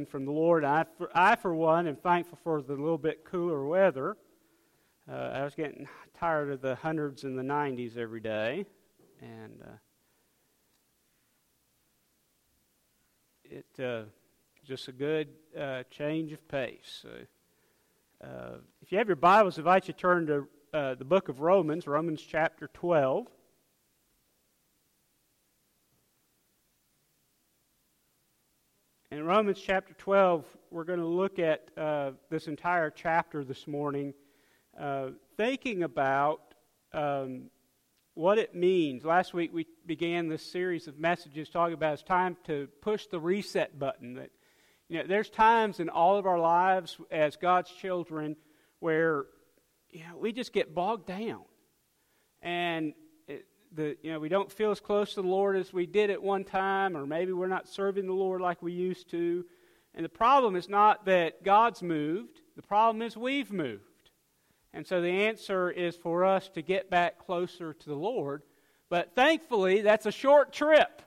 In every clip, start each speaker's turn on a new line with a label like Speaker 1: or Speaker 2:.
Speaker 1: blessing from the Lord. I, for, I, for one, am thankful for the little bit cooler weather. Uh, I was getting tired of the hundreds and the 90s every day, and uh, it uh, just a good uh, change of pace. Uh, if you have your Bibles, I invite you to turn to uh, the book of Romans, Romans chapter 12. In Romans chapter 12, we're going to look at uh, this entire chapter this morning, uh, thinking about um, what it means. Last week we began this series of messages talking about it's time to push the reset button. That you know, there's times in all of our lives as God's children where you know, we just get bogged down, and the, you know, we don't feel as close to the Lord as we did at one time, or maybe we're not serving the Lord like we used to. And the problem is not that God's moved, the problem is we've moved. And so the answer is for us to get back closer to the Lord. But thankfully, that's a short trip.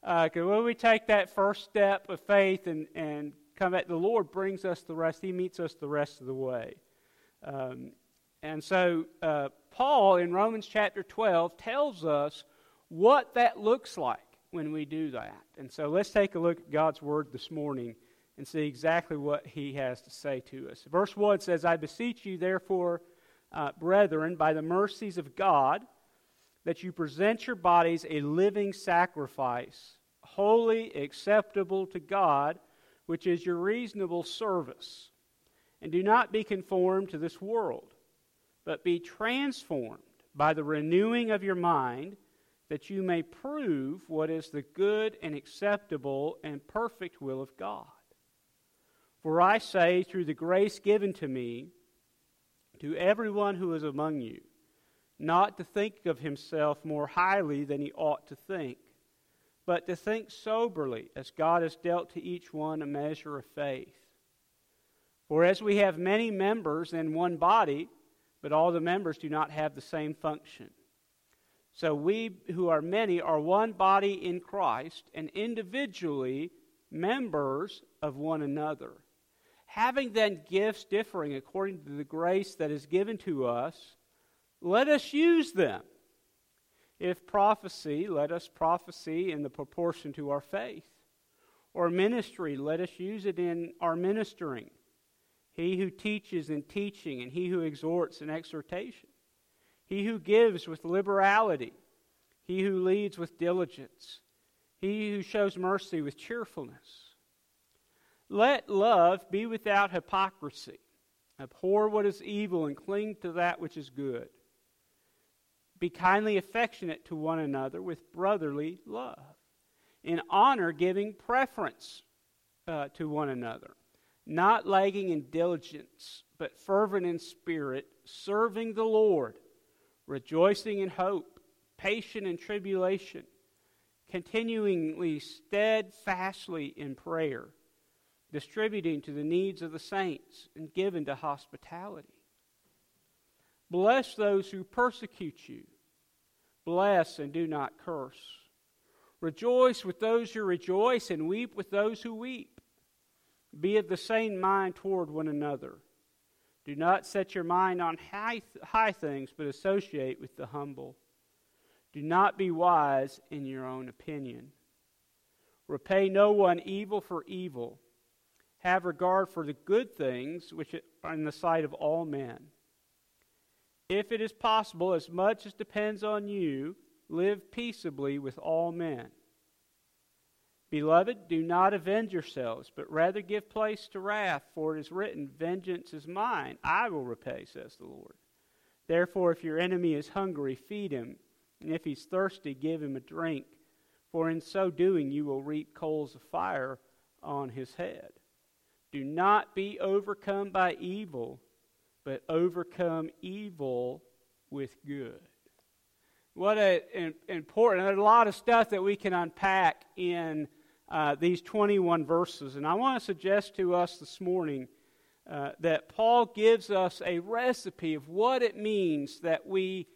Speaker 1: Because uh, when we take that first step of faith and, and come back, the Lord brings us the rest. He meets us the rest of the way. Um, and so uh, Paul in Romans chapter 12 tells us what that looks like when we do that. And so let's take a look at God's word this morning and see exactly what he has to say to us. Verse 1 says, I beseech you, therefore, uh, brethren, by the mercies of God, that you present your bodies a living sacrifice, holy, acceptable to God, which is your reasonable service. And do not be conformed to this world but be transformed by the renewing of your mind, that you may prove what is the good and acceptable and perfect will of God. For I say, through the grace given to me, to everyone who is among you, not to think of himself more highly than he ought to think, but to think soberly, as God has dealt to each one a measure of faith. For as we have many members in one body, but all the members do not have the same function. So we who are many are one body in Christ and individually members of one another. Having then gifts differing according to the grace that is given to us, let us use them. If prophecy, let us prophesy in the proportion to our faith. Or ministry, let us use it in our ministering he who teaches in teaching, and he who exhorts in exhortation, he who gives with liberality, he who leads with diligence, he who shows mercy with cheerfulness. Let love be without hypocrisy. Abhor what is evil and cling to that which is good. Be kindly affectionate to one another with brotherly love. In honor, giving preference uh, to one another not lagging in diligence, but fervent in spirit, serving the Lord, rejoicing in hope, patient in tribulation, continually steadfastly in prayer, distributing to the needs of the saints, and given to hospitality. Bless those who persecute you. Bless and do not curse. Rejoice with those who rejoice, and weep with those who weep. Be of the same mind toward one another. Do not set your mind on high, high things, but associate with the humble. Do not be wise in your own opinion. Repay no one evil for evil. Have regard for the good things which are in the sight of all men. If it is possible, as much as depends on you, live peaceably with all men. Beloved, do not avenge yourselves, but rather give place to wrath, for it is written, Vengeance is mine, I will repay, says the Lord. Therefore, if your enemy is hungry, feed him, and if he's thirsty, give him a drink, for in so doing you will reap coals of fire on his head. Do not be overcome by evil, but overcome evil with good. What an important, there's a lot of stuff that we can unpack in uh, these 21 verses. And I want to suggest to us this morning uh, that Paul gives us a recipe of what it means that we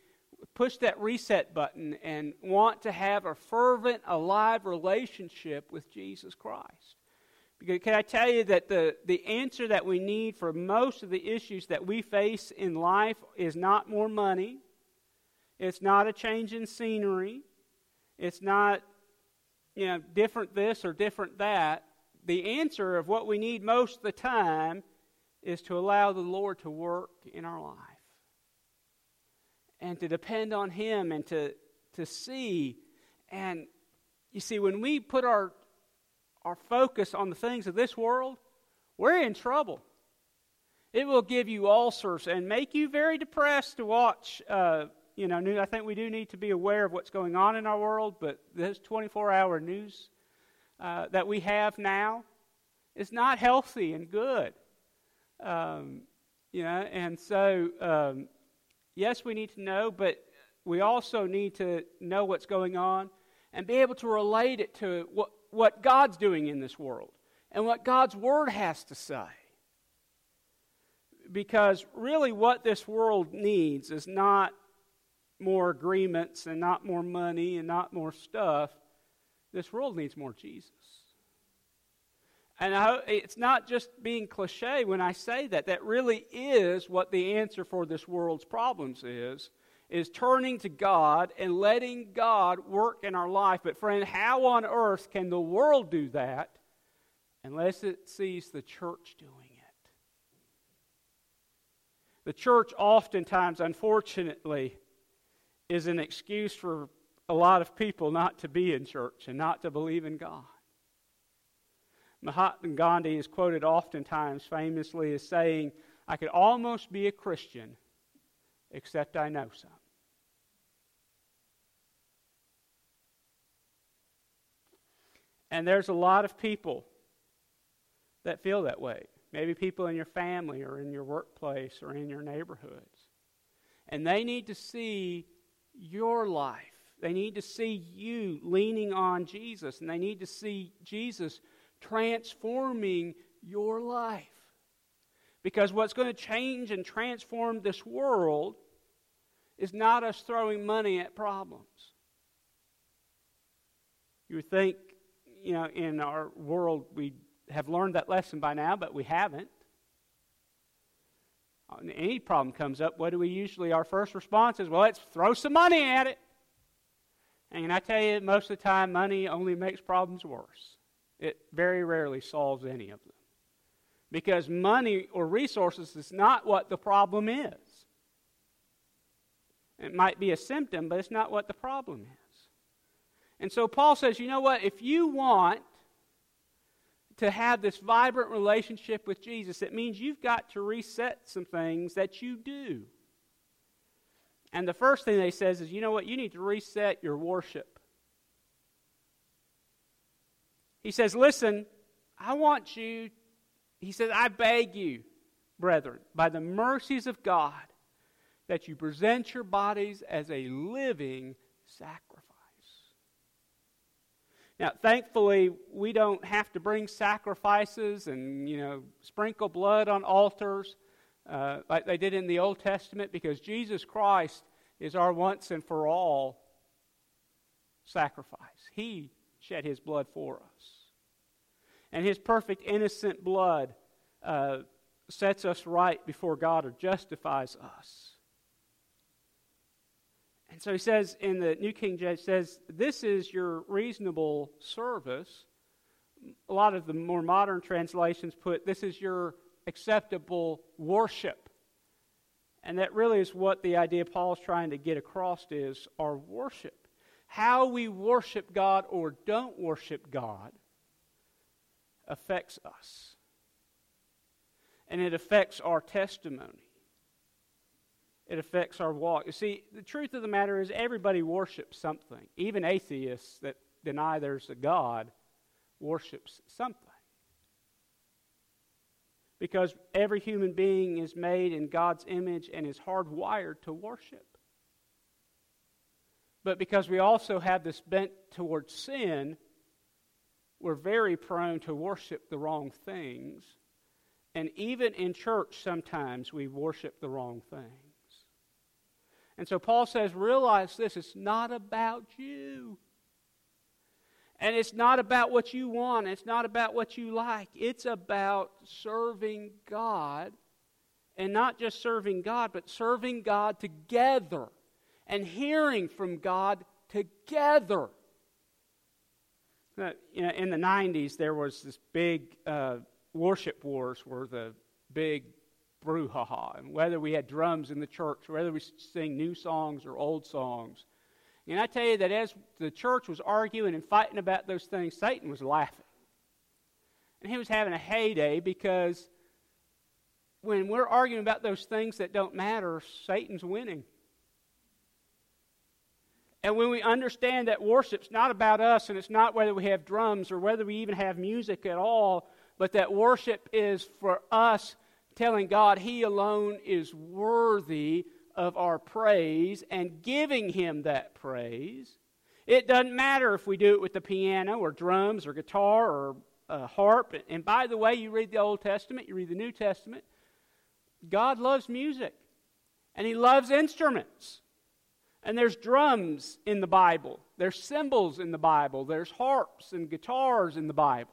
Speaker 1: push that reset button and want to have a fervent, alive relationship with Jesus Christ. Because can I tell you that the, the answer that we need for most of the issues that we face in life is not more money, it's not a change in scenery, it's not you know different this or different that. The answer of what we need most of the time is to allow the Lord to work in our life and to depend on Him and to, to see. And you see, when we put our our focus on the things of this world, we're in trouble. It will give you ulcers and make you very depressed to watch. Uh, you know, I think we do need to be aware of what's going on in our world, but this 24 hour news uh, that we have now is not healthy and good. Um, you know, and so, um, yes, we need to know, but we also need to know what's going on and be able to relate it to what, what God's doing in this world and what God's Word has to say. Because really, what this world needs is not more agreements and not more money and not more stuff. This world needs more Jesus. And I, it's not just being cliche when I say that. That really is what the answer for this world's problems is is turning to God and letting God work in our life. But, friend, how on earth can the world do that unless it sees the church doing it? The church, oftentimes, unfortunately, is an excuse for a lot of people not to be in church and not to believe in God. Mahatma Gandhi is quoted oftentimes famously as saying, I could almost be a Christian except I know some. And there's a lot of people that feel that way. Maybe people in your family or in your workplace or in your neighborhoods. And they need to see your life. They need to see you leaning on Jesus. And they need to see Jesus transforming your life. Because what's going to change and transform this world is not us throwing money at problems. You would think you know, in our world, we have learned that lesson by now, but we haven't. Any problem comes up, what do we usually, our first response is, well, let's throw some money at it. And I tell you, most of the time, money only makes problems worse. It very rarely solves any of them. Because money or resources is not what the problem is. It might be a symptom, but it's not what the problem is. And so Paul says, you know what? If you want to have this vibrant relationship with Jesus, it means you've got to reset some things that you do. And the first thing they says is, you know what? You need to reset your worship. He says, listen, I want you, he says, I beg you, brethren, by the mercies of God, that you present your bodies as a living sacrifice. Now, thankfully, we don't have to bring sacrifices and, you know, sprinkle blood on altars uh, like they did in the Old Testament because Jesus Christ is our once and for all sacrifice. He shed his blood for us. And his perfect, innocent blood uh, sets us right before God or justifies us. And so he says in the New King James says, This is your reasonable service. A lot of the more modern translations put, This is your acceptable worship. And that really is what the idea Paul's trying to get across is our worship. How we worship God or don't worship God affects us. And it affects our testimony it affects our walk. You see, the truth of the matter is everybody worships something. Even atheists that deny there's a God worships something. Because every human being is made in God's image and is hardwired to worship. But because we also have this bent towards sin, we're very prone to worship the wrong things. And even in church, sometimes we worship the wrong things. And so Paul says, realize this, it's not about you. And it's not about what you want, it's not about what you like. It's about serving God. And not just serving God, but serving God together and hearing from God together. In the 90s, there was this big uh, worship wars where the big brouhaha. And whether we had drums in the church, whether we sing new songs or old songs, and I tell you that as the church was arguing and fighting about those things, Satan was laughing. And he was having a heyday because when we're arguing about those things that don't matter, Satan's winning. And when we understand that worship's not about us and it's not whether we have drums or whether we even have music at all, but that worship is for us telling God He alone is worthy of our praise and giving Him that praise. It doesn't matter if we do it with the piano or drums or guitar or a harp. And by the way, you read the Old Testament, you read the New Testament. God loves music and He loves instruments. And there's drums in the Bible, there's cymbals in the Bible, there's harps and guitars in the Bible.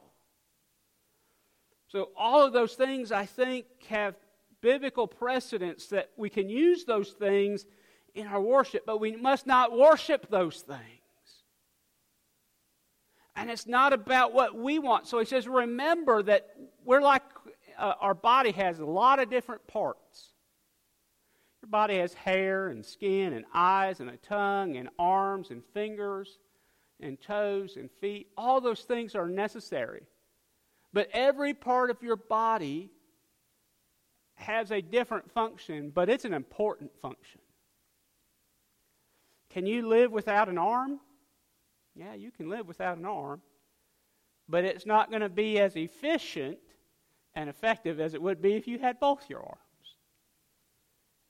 Speaker 1: So, all of those things I think have biblical precedents that we can use those things in our worship, but we must not worship those things. And it's not about what we want. So he says, remember that we're like, uh, our body has a lot of different parts. Your body has hair and skin and eyes and a tongue and arms and fingers and toes and feet. All those things are necessary. But every part of your body has a different function, but it's an important function. Can you live without an arm? Yeah, you can live without an arm, but it's not going to be as efficient and effective as it would be if you had both your arms.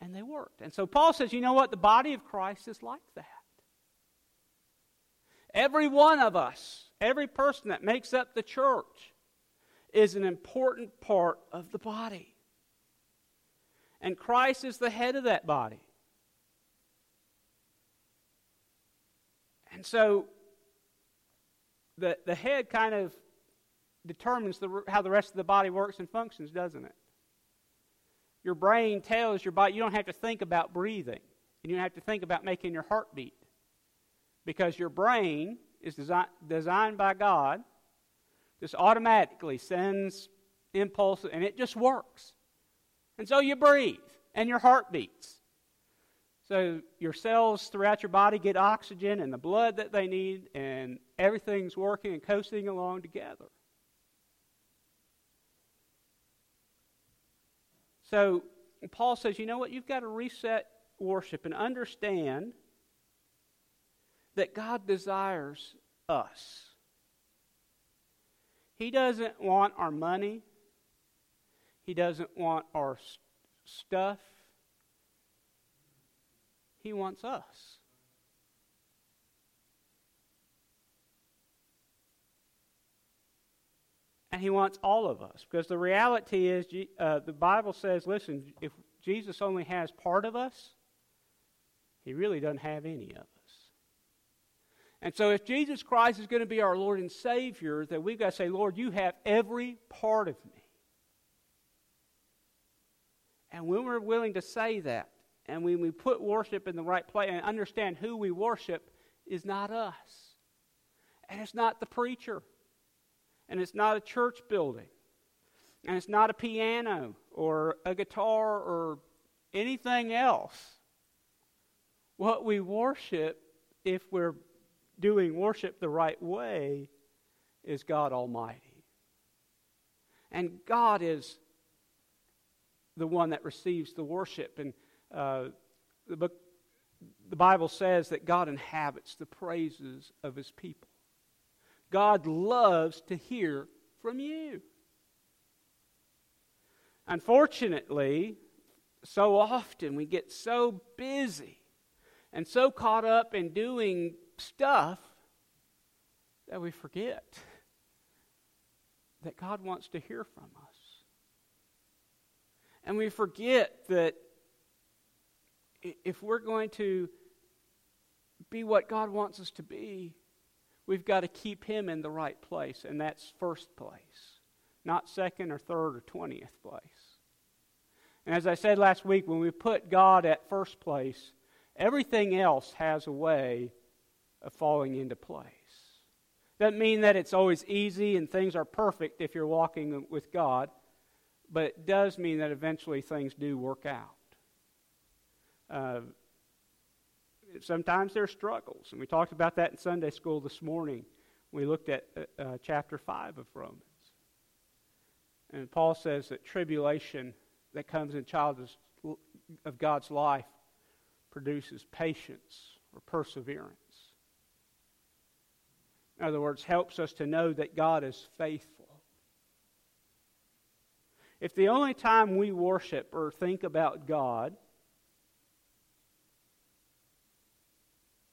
Speaker 1: And they worked. And so Paul says, you know what? The body of Christ is like that. Every one of us, every person that makes up the church, is an important part of the body. And Christ is the head of that body. And so the, the head kind of determines the, how the rest of the body works and functions, doesn't it? Your brain tells your body, you don't have to think about breathing. And you don't have to think about making your heart beat. Because your brain is desi- designed by God, just automatically sends impulses, and it just works. And so you breathe and your heart beats. So your cells throughout your body get oxygen and the blood that they need, and everything's working and coasting along together. So Paul says, you know what? You've got to reset worship and understand that God desires us. He doesn't want our money. He doesn't want our stuff. He wants us. And he wants all of us. Because the reality is, uh, the Bible says, listen, if Jesus only has part of us, he really doesn't have any of us. And so, if Jesus Christ is going to be our Lord and Savior, then we've got to say, Lord, you have every part of me. And when we're willing to say that, and when we put worship in the right place and understand who we worship is not us, and it's not the preacher, and it's not a church building, and it's not a piano or a guitar or anything else. What we worship, if we're doing worship the right way, is God Almighty. And God is the one that receives the worship. And uh, the, book, the Bible says that God inhabits the praises of his people. God loves to hear from you. Unfortunately, so often we get so busy and so caught up in doing stuff that we forget that God wants to hear from us. And we forget that if we're going to be what God wants us to be, we've got to keep Him in the right place, and that's first place, not second or third or twentieth place. And as I said last week, when we put God at first place, everything else has a way of falling into place. Doesn't mean that it's always easy and things are perfect if you're walking with God, but it does mean that eventually things do work out. Uh, sometimes there's struggles, and we talked about that in Sunday school this morning. We looked at uh, uh chapter 5 of Romans. And Paul says that tribulation that comes in child of God's life produces patience or perseverance. In other words, helps us to know that God is faithful. If the only time we worship or think about God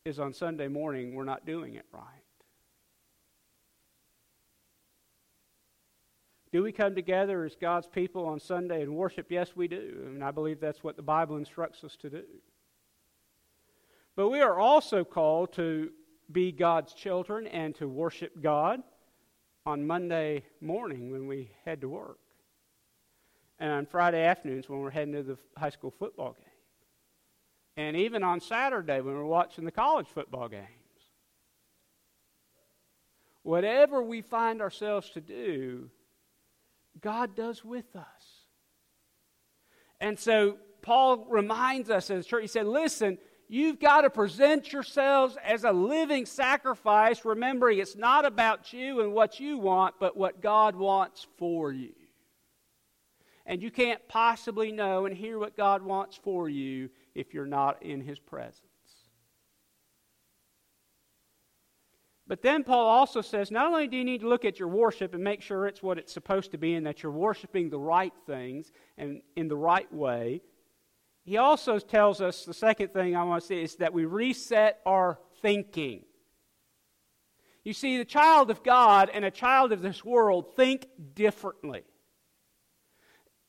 Speaker 1: is on Sunday morning, we're not doing it right. Do we come together as God's people on Sunday and worship? Yes, we do. And I believe that's what the Bible instructs us to do. But we are also called to be God's children and to worship God on Monday morning when we head to work, and on Friday afternoons when we're heading to the high school football game, and even on Saturday when we're watching the college football games. Whatever we find ourselves to do, God does with us. And so Paul reminds us as a church, he said, listen, you've got to present yourselves as a living sacrifice, remembering it's not about you and what you want, but what God wants for you. And you can't possibly know and hear what God wants for you if you're not in His presence. But then Paul also says not only do you need to look at your worship and make sure it's what it's supposed to be and that you're worshiping the right things and in the right way, he also tells us the second thing I want to say is that we reset our thinking. You see, the child of God and a child of this world think differently.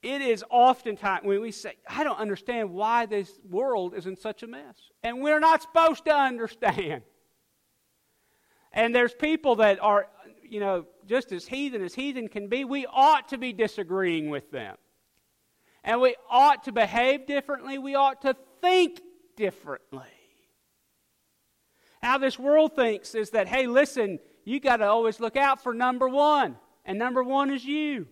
Speaker 1: It is oftentimes when we say, I don't understand why this world is in such a mess. And we're not supposed to understand. And there's people that are, you know, just as heathen as heathen can be. We ought to be disagreeing with them. And we ought to behave differently. We ought to think differently. How this world thinks is that, hey, listen, you got to always look out for number one. And number one is you.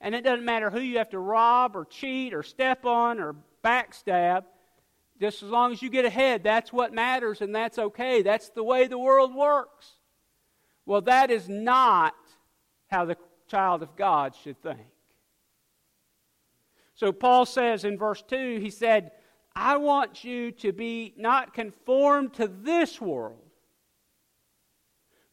Speaker 1: And it doesn't matter who you have to rob or cheat or step on or backstab. Just as long as you get ahead, that's what matters and that's okay. That's the way the world works. Well, that is not how the child of God should think. So Paul says in verse 2, he said, I want you to be not conformed to this world,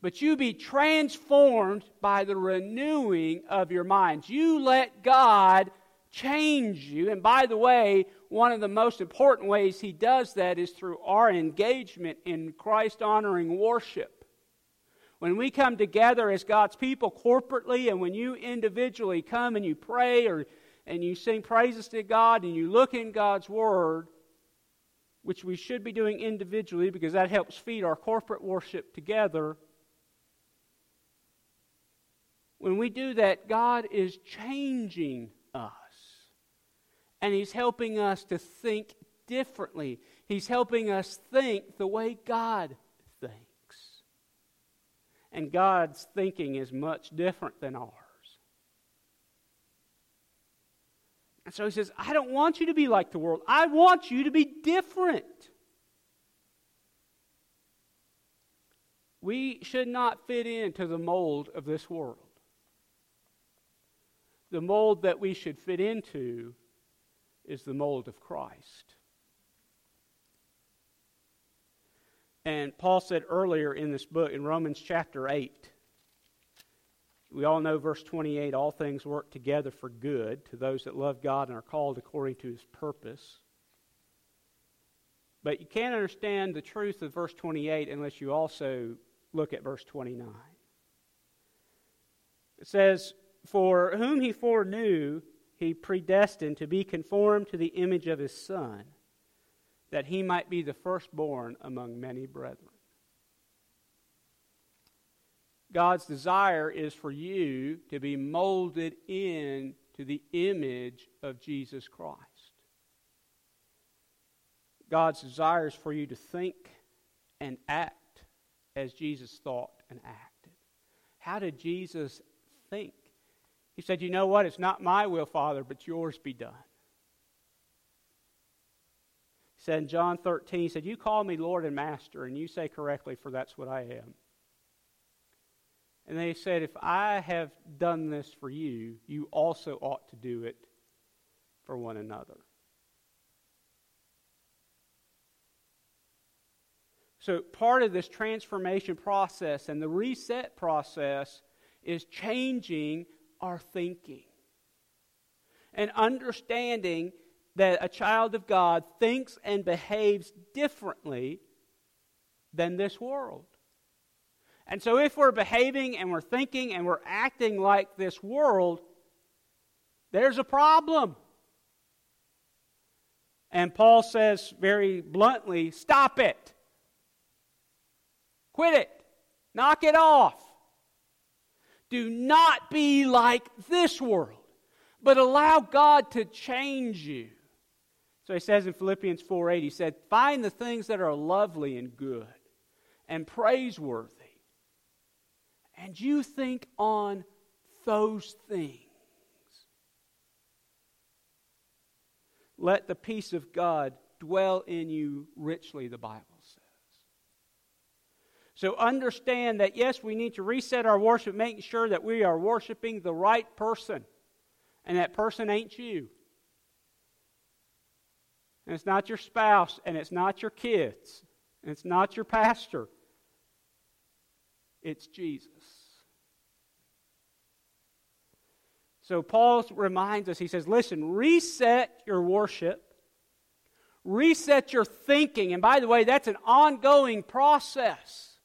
Speaker 1: but you be transformed by the renewing of your minds. You let God change you. And by the way, one of the most important ways he does that is through our engagement in Christ honoring worship. When we come together as God's people corporately, and when you individually come and you pray or and you sing praises to God and you look in God's Word, which we should be doing individually because that helps feed our corporate worship together. When we do that, God is changing us and He's helping us to think differently. He's helping us think the way God thinks. And God's thinking is much different than ours. And so he says, I don't want you to be like the world. I want you to be different. We should not fit into the mold of this world. The mold that we should fit into is the mold of Christ. And Paul said earlier in this book, in Romans chapter 8, we all know verse 28 all things work together for good to those that love God and are called according to his purpose. But you can't understand the truth of verse 28 unless you also look at verse 29. It says, For whom he foreknew, he predestined to be conformed to the image of his Son, that he might be the firstborn among many brethren. God's desire is for you to be molded in to the image of Jesus Christ. God's desire is for you to think and act as Jesus thought and acted. How did Jesus think? He said, You know what? It's not my will, Father, but yours be done. He said in John 13, He said, You call me Lord and Master, and you say correctly, for that's what I am. And they said, If I have done this for you, you also ought to do it for one another. So, part of this transformation process and the reset process is changing our thinking and understanding that a child of God thinks and behaves differently than this world. And so, if we're behaving and we're thinking and we're acting like this world, there's a problem. And Paul says very bluntly stop it. Quit it. Knock it off. Do not be like this world, but allow God to change you. So he says in Philippians 4:8 he said, "Find the things that are lovely and good and praiseworthy and you think on those things. Let the peace of God dwell in you richly, the Bible says. So understand that, yes, we need to reset our worship, making sure that we are worshiping the right person, and that person ain't you. And it's not your spouse, and it's not your kids, and it's not your pastor. It's Jesus. So Paul reminds us, he says, listen, reset your worship, reset your thinking. And by the way, that's an ongoing process.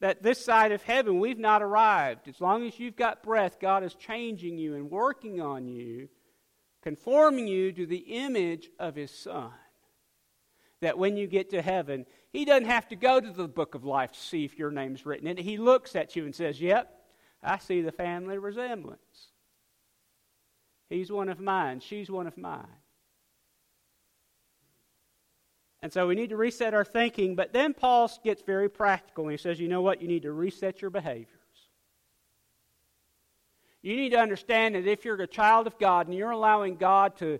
Speaker 1: That this side of heaven, we've not arrived. As long as you've got breath, God is changing you and working on you, conforming you to the image of His Son that when you get to heaven, he doesn't have to go to the book of life to see if your name's written in it. He looks at you and says, Yep, I see the family resemblance. He's one of mine. She's one of mine. And so we need to reset our thinking, but then Paul gets very practical and he says, you know what? You need to reset your behaviors. You need to understand that if you're a child of God and you're allowing God to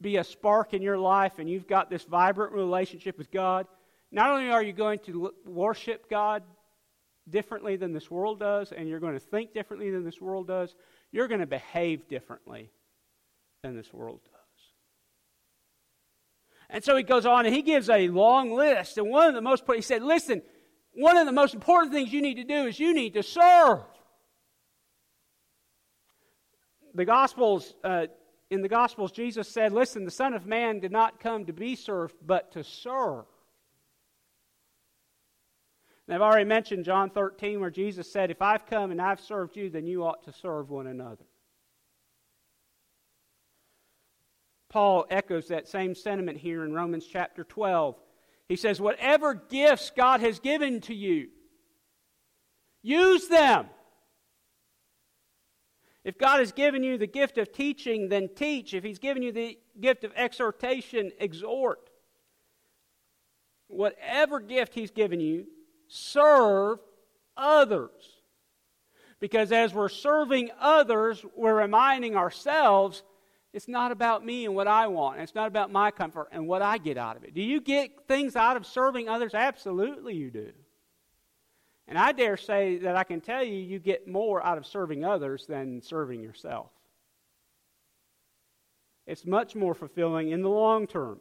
Speaker 1: be a spark in your life and you've got this vibrant relationship with God, not only are you going to worship God differently than this world does, and you're going to think differently than this world does, you're going to behave differently than this world does. And so he goes on and he gives a long list. And one of the most, he said, listen, one of the most important things you need to do is you need to serve. The Gospels, uh, in the Gospels, Jesus said, Listen, the Son of Man did not come to be served, but to serve. And I've already mentioned John 13, where Jesus said, If I've come and I've served you, then you ought to serve one another. Paul echoes that same sentiment here in Romans chapter 12. He says, Whatever gifts God has given to you, use them. If God has given you the gift of teaching, then teach. If He's given you the gift of exhortation, exhort. Whatever gift He's given you, serve others. Because as we're serving others, we're reminding ourselves it's not about me and what I want. It's not about my comfort and what I get out of it. Do you get things out of serving others? Absolutely, you do. And I dare say that I can tell you, you get more out of serving others than serving yourself. It's much more fulfilling in the long term.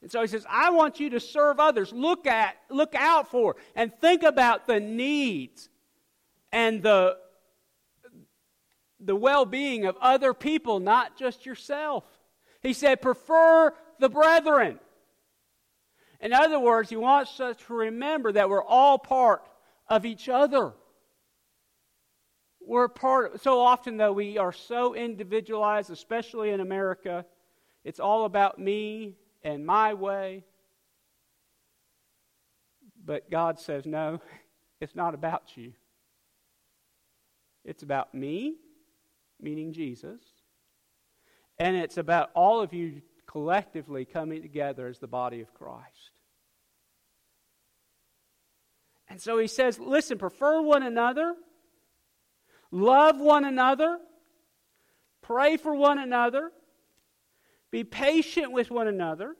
Speaker 1: And so he says, I want you to serve others. Look at, look out for, and think about the needs and the, the well being of other people, not just yourself. He said, prefer the brethren. In other words, he wants us to remember that we're all part of each other. We're part, so often though we are so individualized, especially in America, it's all about me and my way. But God says, no, it's not about you. It's about me, meaning Jesus, and it's about all of you collectively coming together as the body of Christ. And so he says, listen, prefer one another, love one another, pray for one another, be patient with one another.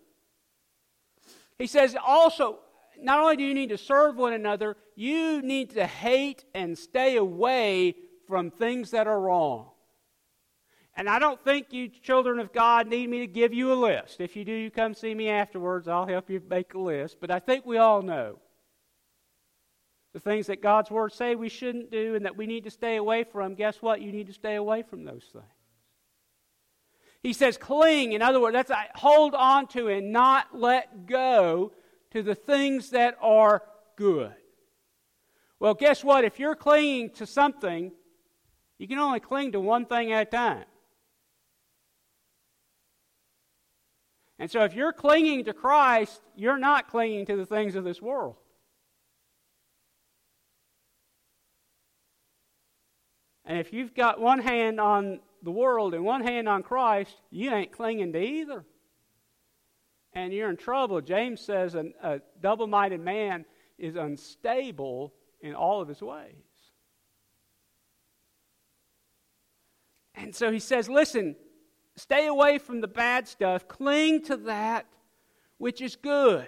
Speaker 1: He says also, not only do you need to serve one another, you need to hate and stay away from things that are wrong. And I don't think you children of God need me to give you a list. If you do, you come see me afterwards. I'll help you make a list. But I think we all know the things that God's Word say we shouldn't do and that we need to stay away from. Guess what? You need to stay away from those things. He says, cling. In other words, that's hold on to and not let go to the things that are good. Well, guess what? If you're clinging to something, you can only cling to one thing at a time. And so if you're clinging to Christ, you're not clinging to the things of this world. And if you've got one hand on the world and one hand on Christ, you ain't clinging to either. And you're in trouble. James says a, a double minded man is unstable in all of his ways. And so he says, listen, Stay away from the bad stuff. Cling to that which is good.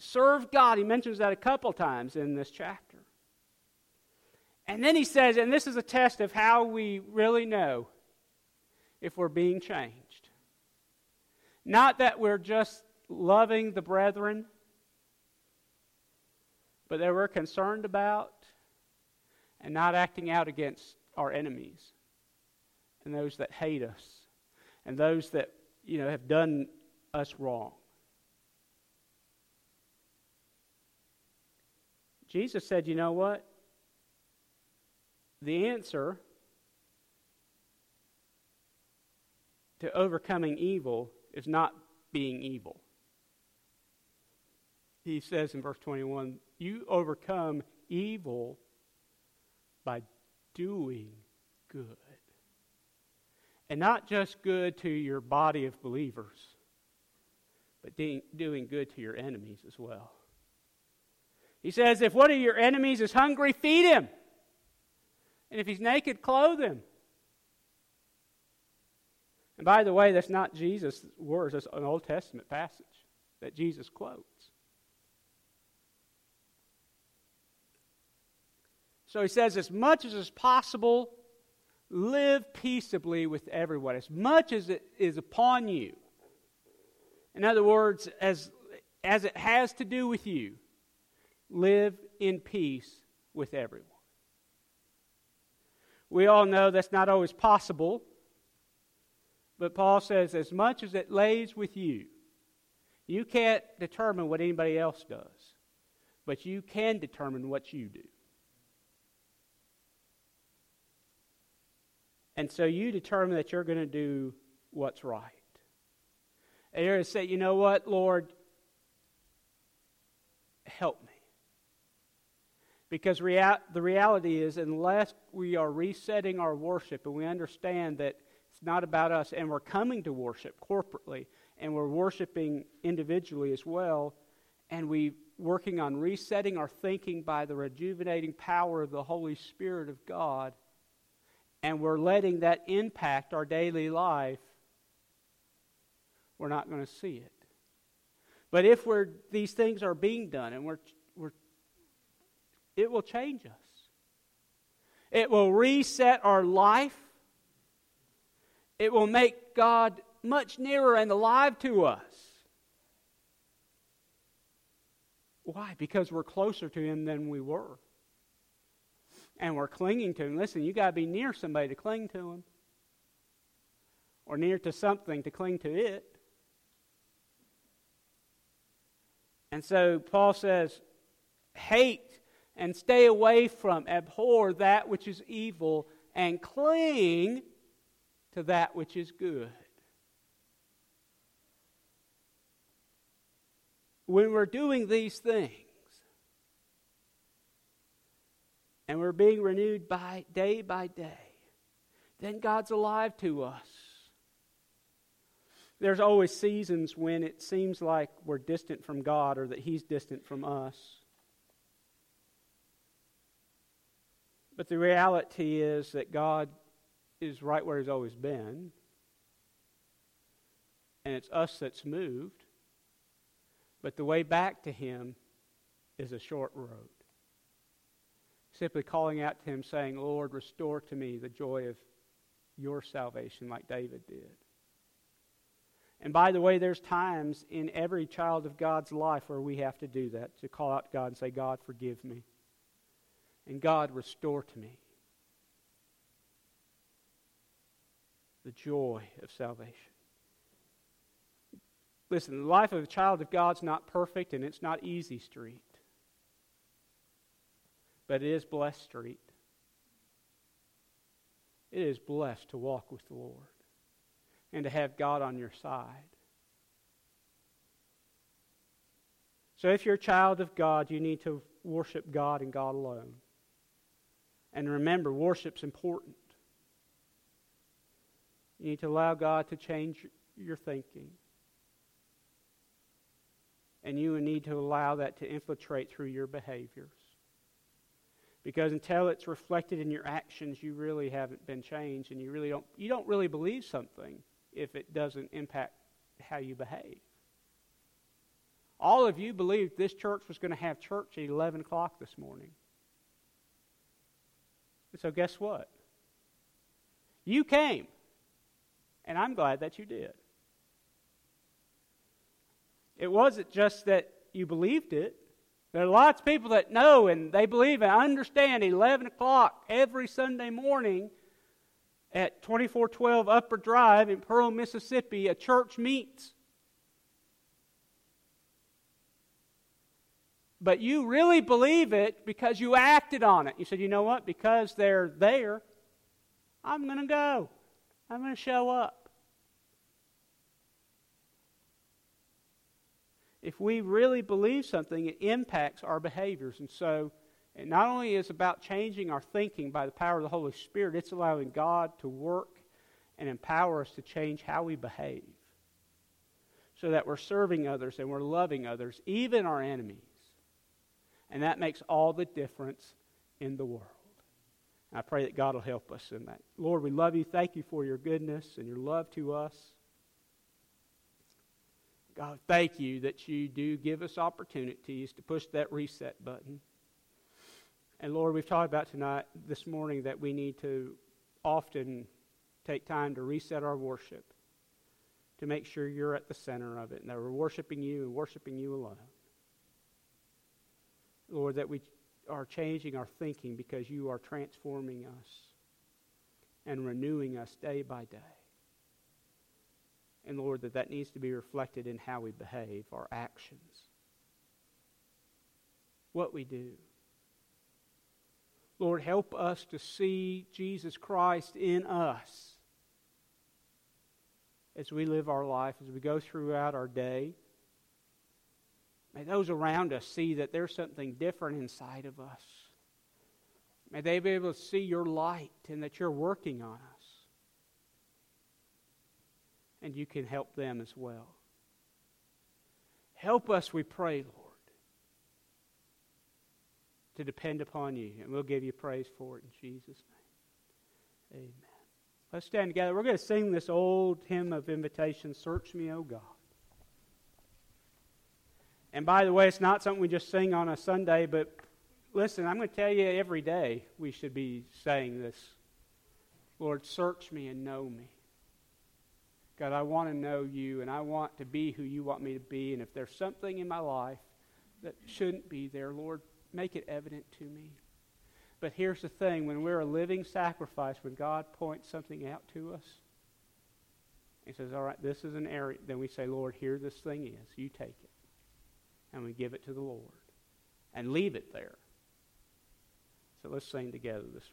Speaker 1: Serve God. He mentions that a couple times in this chapter. And then he says, and this is a test of how we really know if we're being changed. Not that we're just loving the brethren, but that we're concerned about and not acting out against our enemies and those that hate us and those that you know have done us wrong. Jesus said, "You know what? The answer to overcoming evil is not being evil." He says in verse 21, "You overcome evil by doing good. And not just good to your body of believers, but doing good to your enemies as well. He says, if one of your enemies is hungry, feed him. And if he's naked, clothe him. And by the way, that's not Jesus' words, that's an Old Testament passage that Jesus quotes. So he says, as much as is possible, live peaceably with everyone, as much as it is upon you. In other words, as, as it has to do with you, live in peace with everyone. We all know that's not always possible, but Paul says, as much as it lays with you, you can't determine what anybody else does, but you can determine what you do. And so you determine that you're going to do what's right. And you're going to say, you know what, Lord, help me. Because rea- the reality is, unless we are resetting our worship and we understand that it's not about us and we're coming to worship corporately and we're worshiping individually as well, and we're working on resetting our thinking by the rejuvenating power of the Holy Spirit of God, and we're letting that impact our daily life, we're not going to see it. But if we're, these things are being done and we're, we're, it will change us. It will reset our life. It will make God much nearer and alive to us. Why? Because we're closer to Him than we were and we're clinging to Him. Listen, you got to be near somebody to cling to Him, or near to something to cling to it. And so Paul says, hate and stay away from, abhor that which is evil, and cling to that which is good. when we're doing these things and we're being renewed by day by day, then God's alive to us. There's always seasons when it seems like we're distant from God or that He's distant from us. But the reality is that God is right where He's always been. And it's us that's moved. But the way back to Him is a short road simply calling out to him, saying, Lord, restore to me the joy of your salvation, like David did. And by the way, there's times in every child of God's life where we have to do that to call out to God and say, God, forgive me. And God, restore to me the joy of salvation. Listen, the life of a child of God's not perfect and it's not easy street but it is blessed street. It is blessed to walk with the Lord and to have God on your side. So if you're a child of God, you need to worship God and God alone. And remember, worship's important. You need to allow God to change your thinking. And you need to allow that to infiltrate through your behaviors. Because until it's reflected in your actions, you really haven't been changed and you really don't you don't really believe something if it doesn't impact how you behave. All of you believed this church was going to have church at 11 o'clock this morning. So, guess what? You came. And I'm glad that you did. It wasn't just that you believed it, there are lots of people that know and they believe and understand 11 o'clock every Sunday morning at 2412 Upper Drive in Pearl, Mississippi, a church meets. But you really believe it because you acted on it. You said, you know what? Because they're there, I'm going to go. I'm going to show up. if we really believe something, it impacts our behaviors. And so, it not only is about changing our thinking by the power of the Holy Spirit, it's allowing God to work and empower us to change how we behave so that we're serving others and we're loving others, even our enemies. And that makes all the difference in the world. I pray that God will help us in that. Lord, we love you. Thank you for your goodness and your love to us. God, thank you that you do give us opportunities to push that reset button. And Lord, we've talked about tonight, this morning, that we need to often take time to reset our worship, to make sure you're at the center of it, and that we're worshiping you and worshiping you alone. Lord, that we are changing our thinking because you are transforming us and renewing us day by day. And Lord, that that needs to be reflected in how we behave, our actions, what we do. Lord, help us to see Jesus Christ in us as we live our life, as we go throughout our day. May those around us see that there's something different inside of us. May they be able to see your light and that you're working on us and you can help them as well. Help us, we pray, Lord, to depend upon you, and we'll give you praise for it in Jesus' name. Amen. Let's stand together. We're going to sing this old hymn of invitation Search me, O God. And by the way, it's not something we just sing on a Sunday, but listen, I'm going to tell you every day we should be saying this Lord, search me and know me. God, I want to know you and I want to be who you want me to be. And if there's something in my life that shouldn't be there, Lord, make it evident to me. But here's the thing when we're a living sacrifice, when God points something out to us, He says, All right, this is an area, then we say, Lord, here this thing is. You take it. And we give it to the Lord and leave it there. So let's sing together this